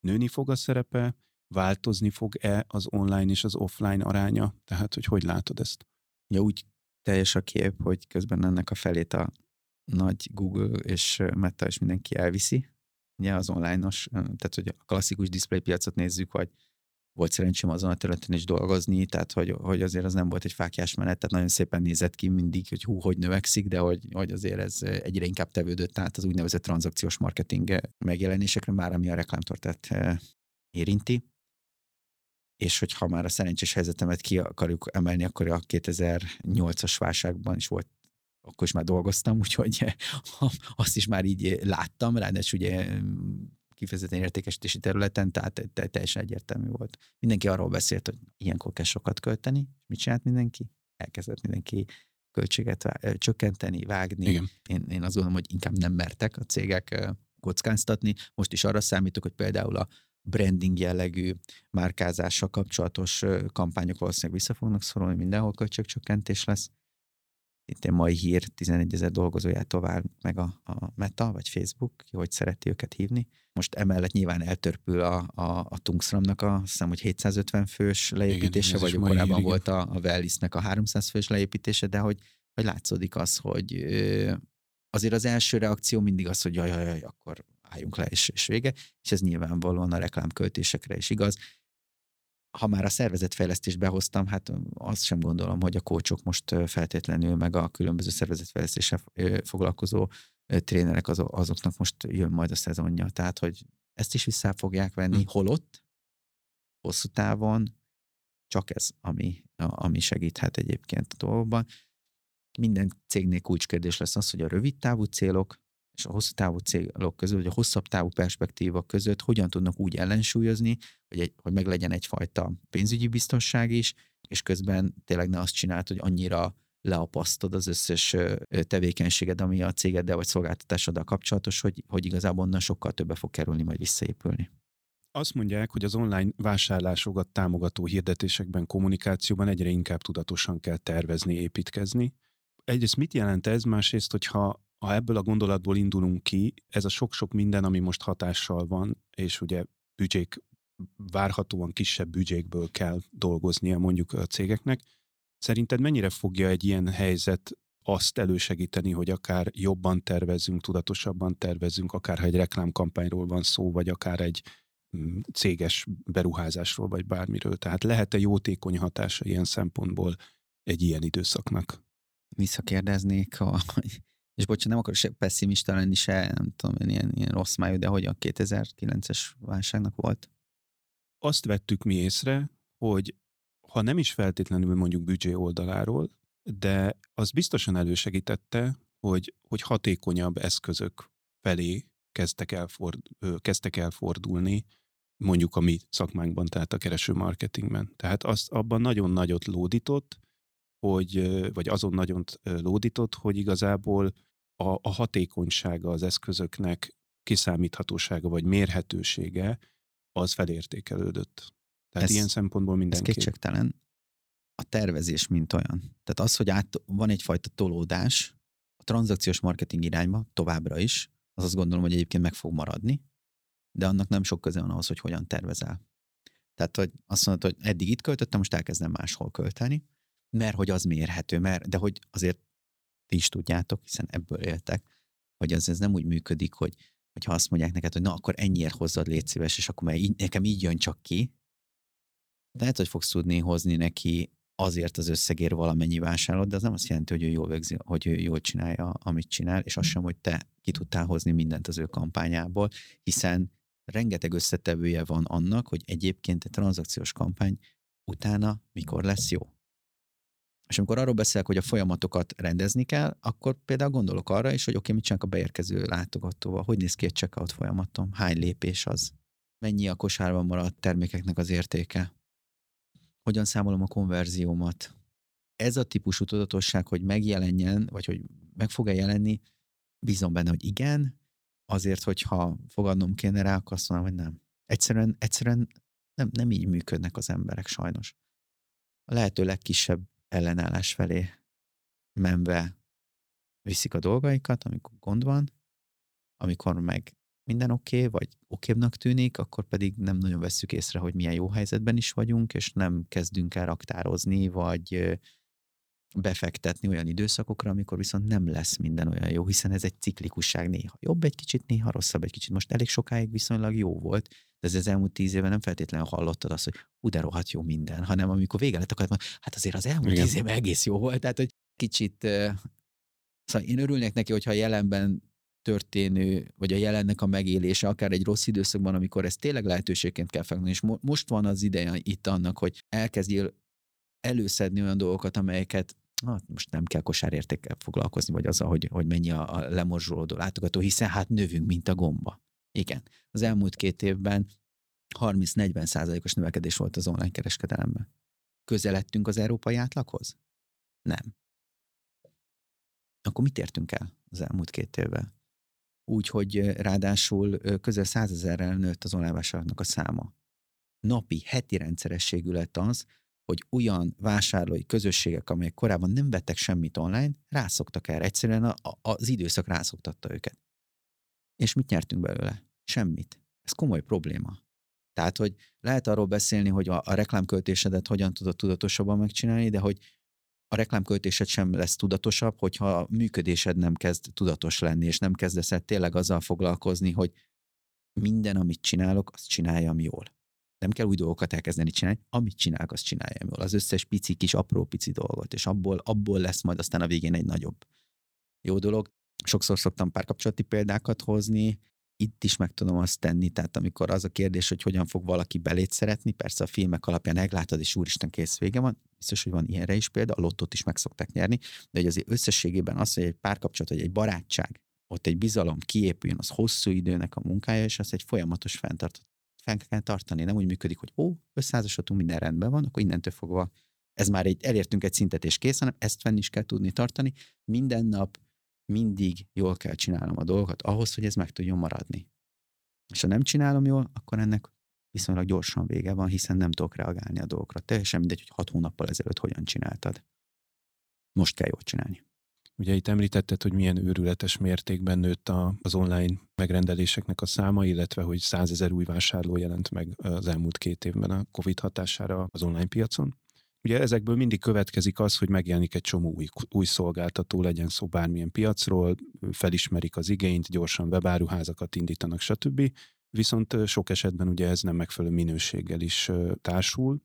nőni fog a szerepe, változni fog-e az online és az offline aránya? Tehát, hogy hogy látod ezt? Ja, úgy teljes a kép, hogy közben ennek a felét a nagy Google és Meta és mindenki elviszi. Ugye az online-os, tehát hogy a klasszikus display piacot nézzük, hogy volt szerencsém azon a területen is dolgozni, tehát hogy, hogy azért az nem volt egy fákjás menet, tehát nagyon szépen nézett ki mindig, hogy hú, hogy növekszik, de hogy, hogy azért ez egyre inkább tevődött át az úgynevezett tranzakciós marketing megjelenésekre, már ami a reklámtortát érinti. És hogyha már a szerencsés helyzetemet ki akarjuk emelni, akkor a 2008-as válságban is volt akkor is már dolgoztam, úgyhogy azt is már így láttam, ráadásul ugye kifejezetten értékesítési területen, tehát teljesen egyértelmű volt. Mindenki arról beszélt, hogy ilyenkor kell sokat költeni. Mit csinált mindenki? Elkezdett mindenki költséget vá- csökkenteni, vágni. Igen. Én, én azt gondolom, hogy inkább nem mertek a cégek kockáztatni. Most is arra számítok, hogy például a branding jellegű márkázással kapcsolatos kampányok valószínűleg vissza fognak szorulni, mindenhol költségcsökkentés lesz itt egy mai hír 11 ezer dolgozójától vár meg a, a Meta, vagy Facebook, ki hogy szereti őket hívni. Most emellett nyilván eltörpül a, a, a Tungsramnak a, azt hiszem, hogy 750 fős leépítése, igen, vagy korábban hír, volt a, a Wellisnek a 300 fős leépítése, de hogy, hogy látszódik az, hogy azért az első reakció mindig az, hogy jaj, jaj, jaj akkor álljunk le, és, és vége, és ez nyilvánvalóan a reklámköltésekre is igaz ha már a szervezetfejlesztést behoztam, hát azt sem gondolom, hogy a kócsok most feltétlenül, meg a különböző szervezetfejlesztéssel foglalkozó trénerek azoknak most jön majd a szezonja. Tehát, hogy ezt is vissza fogják venni, hm. holott hosszú távon csak ez, ami, ami segíthet egyébként a dolgokban. Minden cégnél kulcskérdés lesz az, hogy a rövid távú célok és a hosszú távú célok között, vagy a hosszabb távú perspektíva között hogyan tudnak úgy ellensúlyozni, hogy, egy, hogy meg legyen egyfajta pénzügyi biztonság is, és közben tényleg ne azt csinált, hogy annyira leapasztod az összes tevékenységed, ami a cégeddel vagy szolgáltatásoddal kapcsolatos, hogy, hogy igazából onnan sokkal többe fog kerülni, majd visszaépülni. Azt mondják, hogy az online vásárlásokat támogató hirdetésekben, kommunikációban egyre inkább tudatosan kell tervezni, építkezni. Egyrészt mit jelent ez, másrészt, hogyha ha ebből a gondolatból indulunk ki, ez a sok-sok minden, ami most hatással van, és ugye büdzsék, várhatóan kisebb büdzsékből kell dolgoznia mondjuk a cégeknek, szerinted mennyire fogja egy ilyen helyzet azt elősegíteni, hogy akár jobban tervezünk, tudatosabban tervezünk, akár ha egy reklámkampányról van szó, vagy akár egy mm, céges beruházásról, vagy bármiről. Tehát lehet-e jótékony hatása ilyen szempontból egy ilyen időszaknak? Visszakérdeznék, hogy és bocsánat, nem akarok se pessimista lenni, se nem tudom, ilyen, ilyen rossz májú, de hogy a 2009-es válságnak volt? Azt vettük mi észre, hogy ha nem is feltétlenül mondjuk büdzsé oldaláról, de az biztosan elősegítette, hogy, hogy hatékonyabb eszközök felé kezdtek, elford, kezdtek elfordulni, mondjuk a mi szakmánkban, tehát a kereső marketingben. Tehát azt abban nagyon nagyot lódított, hogy, vagy azon nagyon lódított, hogy igazából a, a hatékonysága az eszközöknek, kiszámíthatósága vagy mérhetősége az felértékelődött. Tehát ez, ilyen szempontból mindenki. Ez kétségtelen. A tervezés mint olyan. Tehát az, hogy át, van egyfajta tolódás a tranzakciós marketing irányba továbbra is, az azt gondolom, hogy egyébként meg fog maradni, de annak nem sok köze van ahhoz, hogy hogyan tervezel. Tehát, hogy azt mondod, hogy eddig itt költöttem, most elkezdem máshol költeni, mert hogy az mérhető, mert, de hogy azért ti is tudjátok, hiszen ebből éltek, hogy az ez nem úgy működik, hogy hogyha azt mondják neked, hogy na, akkor ennyiért hozzad, légy szíves, és akkor így, nekem így jön csak ki, lehet, hogy fogsz tudni hozni neki azért az összegér valamennyi vásárlót, de az nem azt jelenti, hogy ő jól végzi, hogy ő jól csinálja, amit csinál, és az sem, hogy te ki tudtál hozni mindent az ő kampányából, hiszen rengeteg összetevője van annak, hogy egyébként egy tranzakciós kampány utána mikor lesz jó. És amikor arról beszélek, hogy a folyamatokat rendezni kell, akkor például gondolok arra is, hogy oké, okay, mit csinálok a beérkező látogatóval, hogy néz ki egy checkout folyamatom, hány lépés az, mennyi a kosárban maradt termékeknek az értéke, hogyan számolom a konverziómat. Ez a típusú tudatosság, hogy megjelenjen, vagy hogy meg fog-e jelenni, bízom benne, hogy igen, azért, hogyha fogadnom kéne rá, akkor azt mondom, hogy nem. Egyszerűen, egyszerűen nem, nem így működnek az emberek sajnos. A lehető legkisebb ellenállás felé menve viszik a dolgaikat, amikor gond van, amikor meg minden oké, okay, vagy okébbnak tűnik, akkor pedig nem nagyon vesszük észre, hogy milyen jó helyzetben is vagyunk, és nem kezdünk el raktározni, vagy befektetni olyan időszakokra, amikor viszont nem lesz minden olyan jó, hiszen ez egy ciklikusság néha jobb egy kicsit, néha rosszabb egy kicsit. Most elég sokáig viszonylag jó volt, de ez az elmúlt tíz évben nem feltétlenül hallottad azt, hogy hú, de rohadt jó minden, hanem amikor vége lett, akkor hát azért az elmúlt Igen. tíz évben egész jó volt, tehát hogy kicsit, szóval én örülnék neki, hogyha a jelenben történő, vagy a jelennek a megélése, akár egy rossz időszakban, amikor ezt tényleg lehetőségként kell felvenni, és mo- most van az ideje itt annak, hogy elkezdjél előszedni olyan dolgokat, amelyeket hát most nem kell kosárértékkel foglalkozni, vagy azzal, hogy, hogy mennyi a, a lemorzsolódó látogató, hiszen hát növünk, mint a gomba. Igen. Az elmúlt két évben 30-40 százalékos növekedés volt az online kereskedelemben. Közeledtünk az európai átlaghoz? Nem. Akkor mit értünk el az elmúlt két évben? Úgy, hogy ráadásul közel százezerrel nőtt az online a száma. Napi, heti rendszerességű lett az, hogy olyan vásárlói közösségek, amelyek korábban nem vettek semmit online, rászoktak erre. Egyszerűen a, a, az időszak rászoktatta őket. És mit nyertünk belőle? Semmit. Ez komoly probléma. Tehát, hogy lehet arról beszélni, hogy a, a reklámköltésedet hogyan tudod tudatosabban megcsinálni, de hogy a reklámköltésed sem lesz tudatosabb, hogyha a működésed nem kezd tudatos lenni, és nem kezdesz el tényleg azzal foglalkozni, hogy minden, amit csinálok, azt csináljam jól. Nem kell új dolgokat elkezdeni csinálni, amit csinálok, azt csináljam jól. Az összes pici kis apró pici dolgot, és abból, abból lesz majd aztán a végén egy nagyobb jó dolog. Sokszor szoktam párkapcsolati példákat hozni, itt is meg tudom azt tenni, tehát amikor az a kérdés, hogy hogyan fog valaki belét szeretni, persze a filmek alapján meglátod, és úristen kész vége van, biztos, hogy van ilyenre is példa, a lottót is meg szokták nyerni, de hogy azért összességében az, hogy egy párkapcsolat, vagy egy barátság, ott egy bizalom kiépüljön, az hosszú időnek a munkája, és az egy folyamatos fenntartott fenn kell tartani. Nem úgy működik, hogy ó, összeházasodtunk, minden rendben van, akkor innentől fogva ez már egy, elértünk egy szintet és kész, hanem ezt fenn is kell tudni tartani. Minden nap mindig jól kell csinálnom a dolgokat ahhoz, hogy ez meg tudjon maradni. És ha nem csinálom jól, akkor ennek viszonylag gyorsan vége van, hiszen nem tudok reagálni a dolgokra. Teljesen mindegy, hogy hat hónappal ezelőtt hogyan csináltad. Most kell jól csinálni. Ugye itt említetted, hogy milyen őrületes mértékben nőtt a, az online megrendeléseknek a száma, illetve hogy százezer új vásárló jelent meg az elmúlt két évben a COVID hatására az online piacon. Ugye ezekből mindig következik az, hogy megjelenik egy csomó új, új szolgáltató, legyen szó bármilyen piacról, felismerik az igényt, gyorsan webáruházakat indítanak, stb. Viszont sok esetben ugye ez nem megfelelő minőséggel is társul,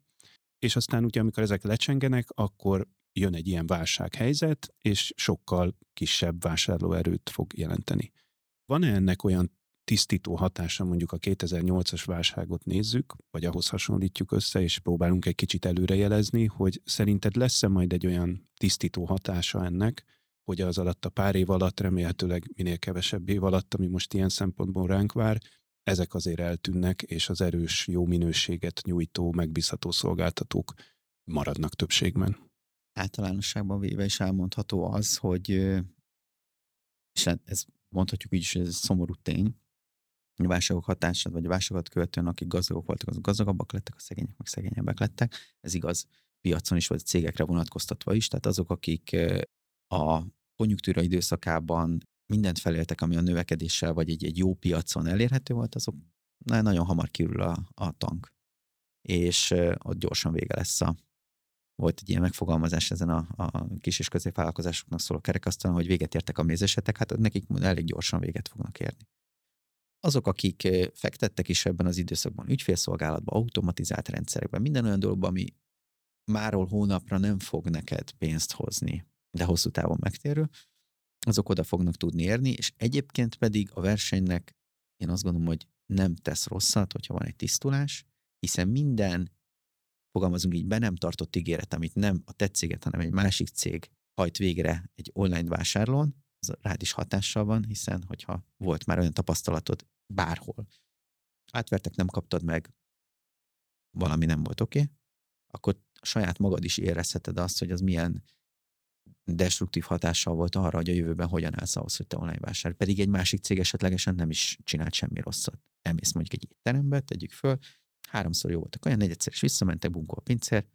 és aztán ugye amikor ezek lecsengenek, akkor jön egy ilyen válsághelyzet, és sokkal kisebb vásárlóerőt fog jelenteni. Van-e ennek olyan tisztító hatása mondjuk a 2008-as válságot nézzük, vagy ahhoz hasonlítjuk össze, és próbálunk egy kicsit előrejelezni, hogy szerinted lesz-e majd egy olyan tisztító hatása ennek, hogy az alatt a pár év alatt, remélhetőleg minél kevesebb év alatt, ami most ilyen szempontból ránk vár, ezek azért eltűnnek, és az erős, jó minőséget nyújtó, megbízható szolgáltatók maradnak többségben. Általánosságban véve is elmondható az, hogy és hát ez mondhatjuk így is, hogy ez szomorú tény, a válságok hatását, vagy a válságot követően, akik gazdagok voltak, azok gazdagabbak lettek, a szegények meg szegényebbek lettek. Ez igaz piacon is, vagy cégekre vonatkoztatva is. Tehát azok, akik a konjunktúra időszakában mindent feléltek, ami a növekedéssel, vagy egy, egy jó piacon elérhető volt, azok nagyon hamar kiürül a, a tank. És ott gyorsan vége lesz a, volt egy ilyen megfogalmazás ezen a, a kis és középvállalkozásoknak szóló kerekasztalon, hogy véget értek a mézesetek, hát nekik elég gyorsan véget fognak érni. Azok, akik fektettek is ebben az időszakban ügyfélszolgálatban, automatizált rendszerekben, minden olyan dologban, ami máról hónapra nem fog neked pénzt hozni, de hosszú távon megtérő, azok oda fognak tudni érni, és egyébként pedig a versenynek én azt gondolom, hogy nem tesz rosszat, hogyha van egy tisztulás, hiszen minden, fogalmazunk így, be nem tartott ígéret, amit nem a te céget, hanem egy másik cég hajt végre egy online vásárlón, az rád is hatással van, hiszen hogyha volt már olyan tapasztalatod bárhol, átvertek, nem kaptad meg, valami nem volt oké, okay, akkor saját magad is érezheted azt, hogy az milyen destruktív hatással volt arra, hogy a jövőben hogyan állsz ahhoz, hogy te online vásárolj. Pedig egy másik cég esetlegesen nem is csinált semmi rosszat. Elmész mondjuk egy étterembe, tegyük föl, háromszor jó voltak, olyan negyedszer is visszamentek, bunkó a pincér,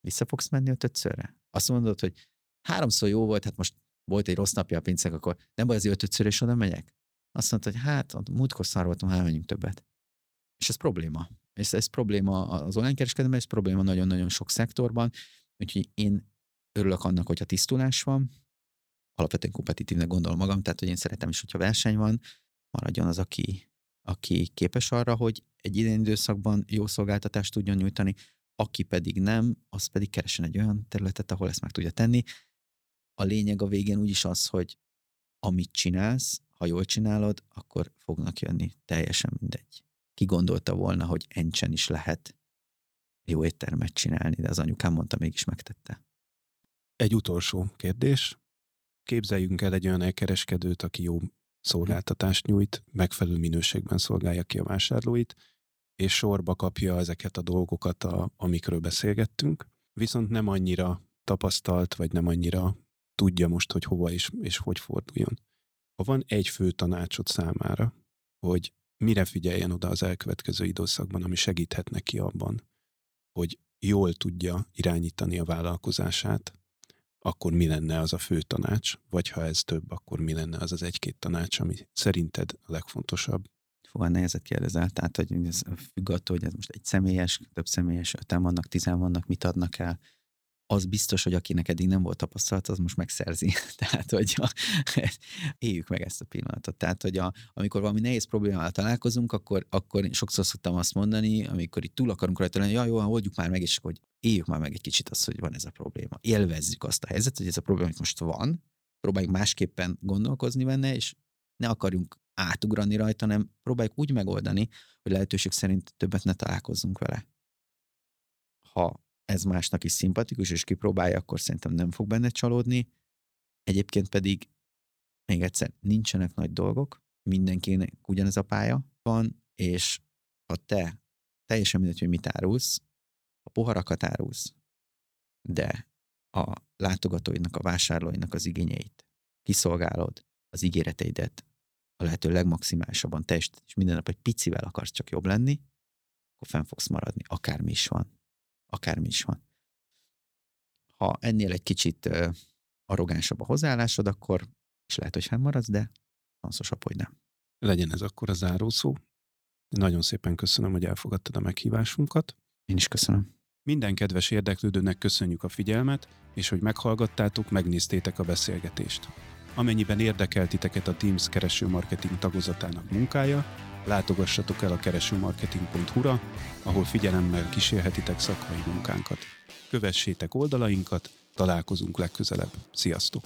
vissza fogsz menni ötödszörre? Azt mondod, hogy háromszor jó volt, hát most volt egy rossz napja a pincek, akkor nem baj, az ötödször is oda megyek? Azt mondta, hogy hát, múltkor szar voltam, hát menjünk többet. És ez probléma. Ez, ez probléma az online kereskedelemben, ez probléma nagyon-nagyon sok szektorban, úgyhogy én örülök annak, hogyha tisztulás van, alapvetően kompetitívnek gondolom magam, tehát hogy én szeretem is, hogyha verseny van, maradjon az, aki, aki képes arra, hogy egy idén időszakban jó szolgáltatást tudjon nyújtani, aki pedig nem, az pedig keresen egy olyan területet, ahol ezt meg tudja tenni. A lényeg a végén úgyis az, hogy amit csinálsz, ha jól csinálod, akkor fognak jönni, teljesen mindegy. Ki gondolta volna, hogy encsen is lehet jó éttermet csinálni, de az anyukám mondta, mégis megtette. Egy utolsó kérdés. Képzeljünk el egy olyan elkereskedőt, aki jó szolgáltatást nyújt, megfelelő minőségben szolgálja ki a vásárlóit, és sorba kapja ezeket a dolgokat, a, amikről beszélgettünk, viszont nem annyira tapasztalt, vagy nem annyira tudja most, hogy hova is, és hogy forduljon. Ha van egy fő tanácsot számára, hogy mire figyeljen oda az elkövetkező időszakban, ami segíthet neki abban, hogy jól tudja irányítani a vállalkozását, akkor mi lenne az a fő tanács, vagy ha ez több, akkor mi lenne az az egy-két tanács, ami szerinted a legfontosabb? Fogal nehezet kérdezel, tehát hogy ez függ attól, hogy ez most egy személyes, több személyes, öten vannak, tizen vannak, mit adnak el, az biztos, hogy akinek eddig nem volt tapasztalat, az most megszerzi. Tehát, hogy a, éljük meg ezt a pillanatot. Tehát, hogy a, amikor valami nehéz problémával találkozunk, akkor, akkor sokszor szoktam azt mondani, amikor itt túl akarunk rajta lenni, ja, jó, oldjuk már meg, és hogy éljük már meg egy kicsit azt, hogy van ez a probléma. Élvezzük azt a helyzetet, hogy ez a probléma most van, próbáljuk másképpen gondolkozni benne, és ne akarjunk átugrani rajta, hanem próbáljuk úgy megoldani, hogy lehetőség szerint többet ne találkozzunk vele. Ha ez másnak is szimpatikus, és kipróbálja, akkor szerintem nem fog benne csalódni. Egyébként pedig, még egyszer, nincsenek nagy dolgok, mindenkinek ugyanez a pálya van, és ha te teljesen mindegy, hogy mit árulsz, a poharakat árulsz, de a látogatóidnak, a vásárlóinak az igényeit kiszolgálod, az ígéreteidet a lehető legmaximálisabban teljesít, és minden nap egy picivel akarsz csak jobb lenni, akkor fenn fogsz maradni, akármi is van akármi is van. Ha ennél egy kicsit arrogánsabb a hozzáállásod, akkor is lehet, hogy fennmaradsz, de hanszosabb, hogy nem. Legyen ez akkor a zárószó. Nagyon szépen köszönöm, hogy elfogadtad a meghívásunkat. Én is köszönöm. Minden kedves érdeklődőnek köszönjük a figyelmet, és hogy meghallgattátok, megnéztétek a beszélgetést. Amennyiben érdekel titeket a Teams kereső marketing tagozatának munkája, látogassatok el a keresőmarketing.hu-ra, ahol figyelemmel kísérhetitek szakmai munkánkat. Kövessétek oldalainkat, találkozunk legközelebb. Sziasztok!